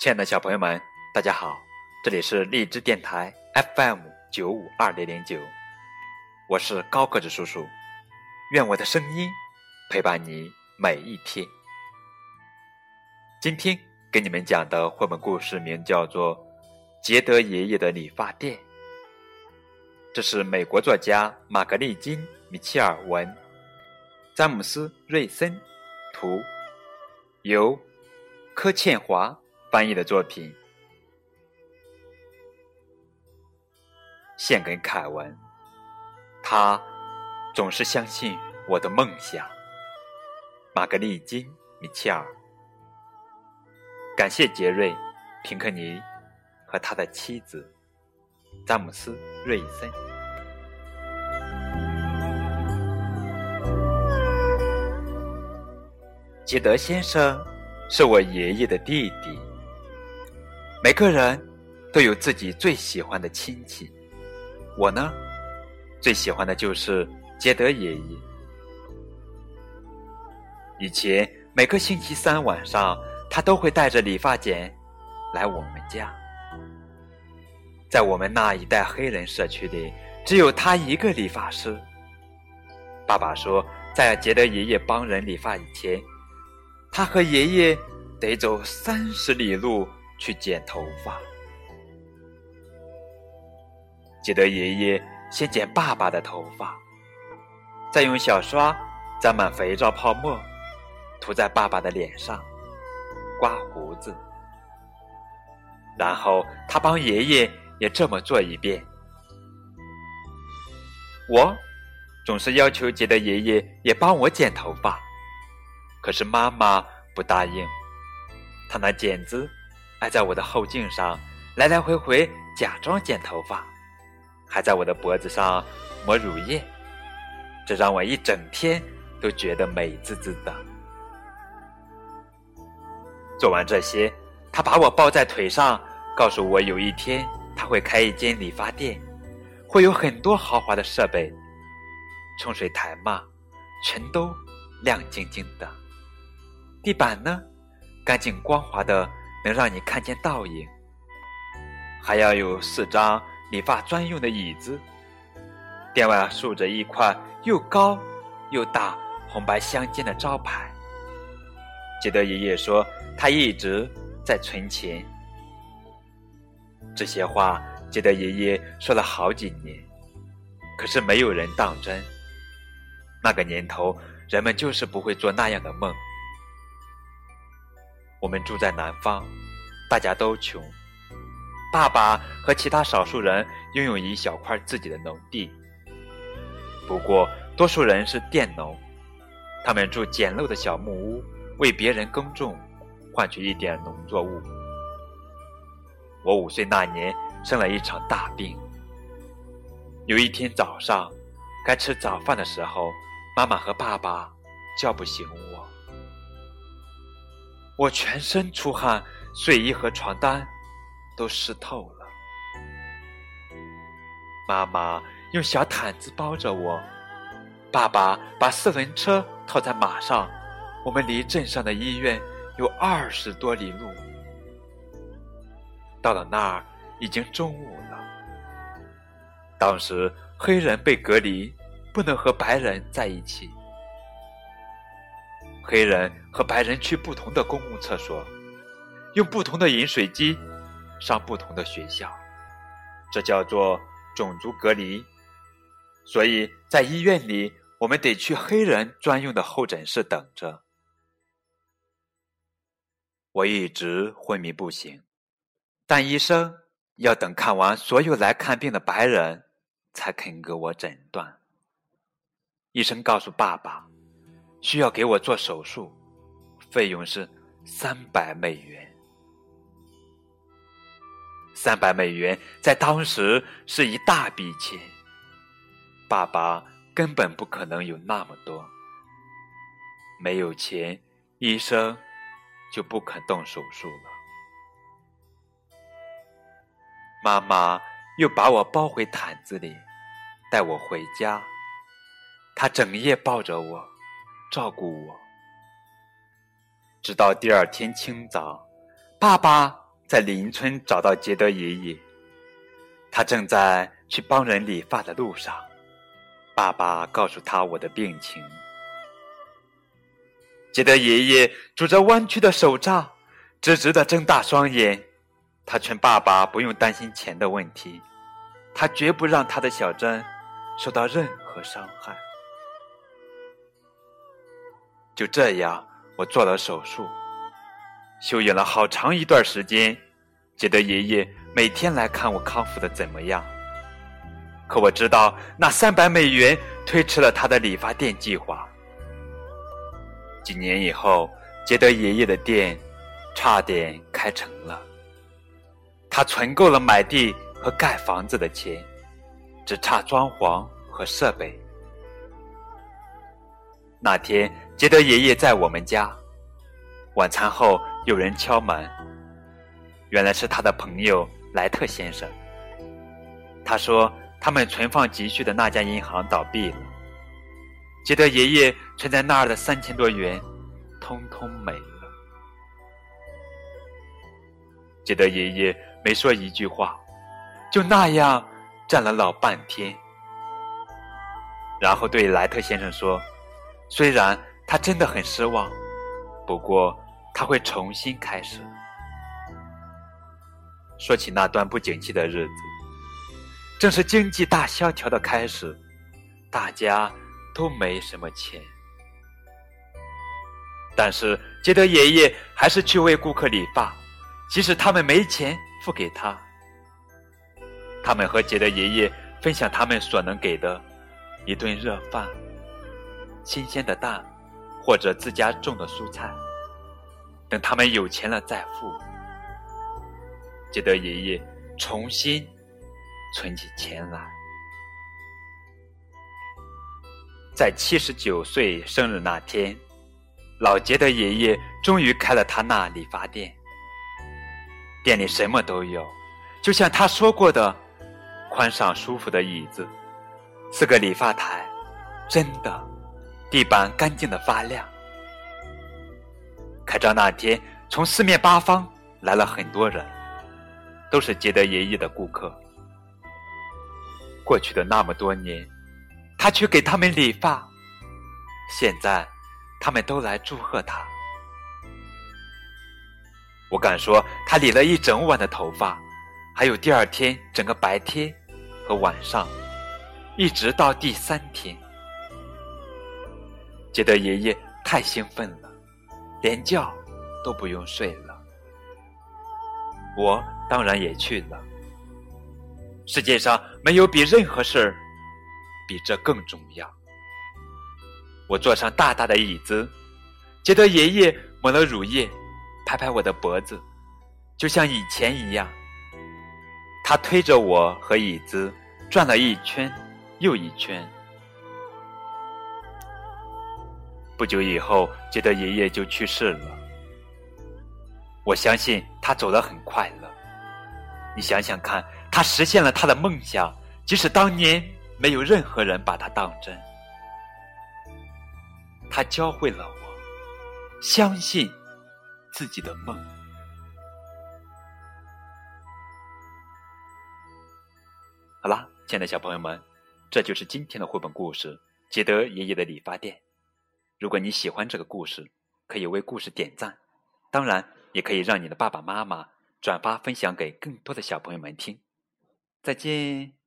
亲爱的小朋友们，大家好，这里是荔枝电台 FM 九五二零零九，我是高个子叔叔，愿我的声音陪伴你每一天。今天给你们讲的绘本故事名叫做《杰德爷爷的理发店》，这是美国作家玛格丽金·米切尔文、詹姆斯·瑞森图，由柯倩华。翻译的作品，献给凯文。他总是相信我的梦想。玛格丽金·米切尔，感谢杰瑞·平克尼和他的妻子詹姆斯·瑞森。杰德先生是我爷爷的弟弟。每个人都有自己最喜欢的亲戚，我呢，最喜欢的就是杰德爷爷。以前每个星期三晚上，他都会带着理发剪来我们家。在我们那一带黑人社区里，只有他一个理发师。爸爸说，在杰德爷爷帮人理发以前，他和爷爷得走三十里路。去剪头发。记得爷爷先剪爸爸的头发，再用小刷沾满肥皂泡沫，涂在爸爸的脸上，刮胡子。然后他帮爷爷也这么做一遍。我总是要求杰德爷爷也帮我剪头发，可是妈妈不答应，她拿剪子。挨在我的后颈上，来来回回假装剪头发，还在我的脖子上抹乳液，这让我一整天都觉得美滋滋的。做完这些，他把我抱在腿上，告诉我有一天他会开一间理发店，会有很多豪华的设备，冲水台嘛，全都亮晶晶的，地板呢，干净光滑的。能让你看见倒影，还要有四张理发专用的椅子。店外竖着一块又高又大、红白相间的招牌。杰德爷爷说，他一直在存钱。这些话，杰德爷爷说了好几年，可是没有人当真。那个年头，人们就是不会做那样的梦。我们住在南方，大家都穷。爸爸和其他少数人拥有一小块自己的农地，不过多数人是佃农，他们住简陋的小木屋，为别人耕种，换取一点农作物。我五岁那年生了一场大病。有一天早上，该吃早饭的时候，妈妈和爸爸叫不醒我。我全身出汗，睡衣和床单都湿透了。妈妈用小毯子包着我，爸爸把四轮车套在马上。我们离镇上的医院有二十多里路。到了那儿，已经中午了。当时黑人被隔离，不能和白人在一起。黑人和白人去不同的公共厕所，用不同的饮水机，上不同的学校，这叫做种族隔离。所以在医院里，我们得去黑人专用的候诊室等着。我一直昏迷不醒，但医生要等看完所有来看病的白人，才肯给我诊断。医生告诉爸爸。需要给我做手术，费用是三百美元。三百美元在当时是一大笔钱，爸爸根本不可能有那么多。没有钱，医生就不肯动手术了。妈妈又把我包回毯子里，带我回家。她整夜抱着我。照顾我，直到第二天清早，爸爸在邻村找到杰德爷爷，他正在去帮人理发的路上。爸爸告诉他我的病情。杰德爷爷拄着弯曲的手杖，直直的睁大双眼。他劝爸爸不用担心钱的问题，他绝不让他的小珍受到任何伤害。就这样，我做了手术，休养了好长一段时间。杰德爷爷每天来看我康复的怎么样。可我知道，那三百美元推迟了他的理发店计划。几年以后，杰德爷爷的店差点开成了。他存够了买地和盖房子的钱，只差装潢和设备。那天，杰德爷爷在我们家，晚餐后有人敲门，原来是他的朋友莱特先生。他说，他们存放积蓄的那家银行倒闭了，杰德爷爷存在那儿的三千多元，通通没了。杰德爷爷。没说一句话，就那样站了老半天，然后对莱特先生说：“虽然他真的很失望，不过他会重新开始。”说起那段不景气的日子，正是经济大萧条的开始，大家都没什么钱，但是杰德爷爷还是去为顾客理发，即使他们没钱。付给他，他们和杰德爷爷分享他们所能给的一顿热饭、新鲜的蛋，或者自家种的蔬菜。等他们有钱了再付。杰德爷爷重新存起钱来，在七十九岁生日那天，老杰德爷爷终于开了他那理发店。店里什么都有，就像他说过的，宽敞舒服的椅子，四个理发台，真的，地板干净的发亮。开张那天，从四面八方来了很多人，都是杰德爷爷的顾客。过去的那么多年，他去给他们理发，现在，他们都来祝贺他。我敢说，他理了一整晚的头发，还有第二天整个白天和晚上，一直到第三天。杰德爷爷太兴奋了，连觉都不用睡了。我当然也去了。世界上没有比任何事儿比这更重要。我坐上大大的椅子，杰德爷爷抹了乳液。拍拍我的脖子，就像以前一样。他推着我和椅子转了一圈又一圈。不久以后，杰德爷爷就去世了。我相信他走得很快乐。你想想看，他实现了他的梦想，即使当年没有任何人把他当真。他教会了我相信。自己的梦。好啦，亲爱的小朋友们，这就是今天的绘本故事《杰德爷爷的理发店》。如果你喜欢这个故事，可以为故事点赞，当然也可以让你的爸爸妈妈转发分享给更多的小朋友们听。再见。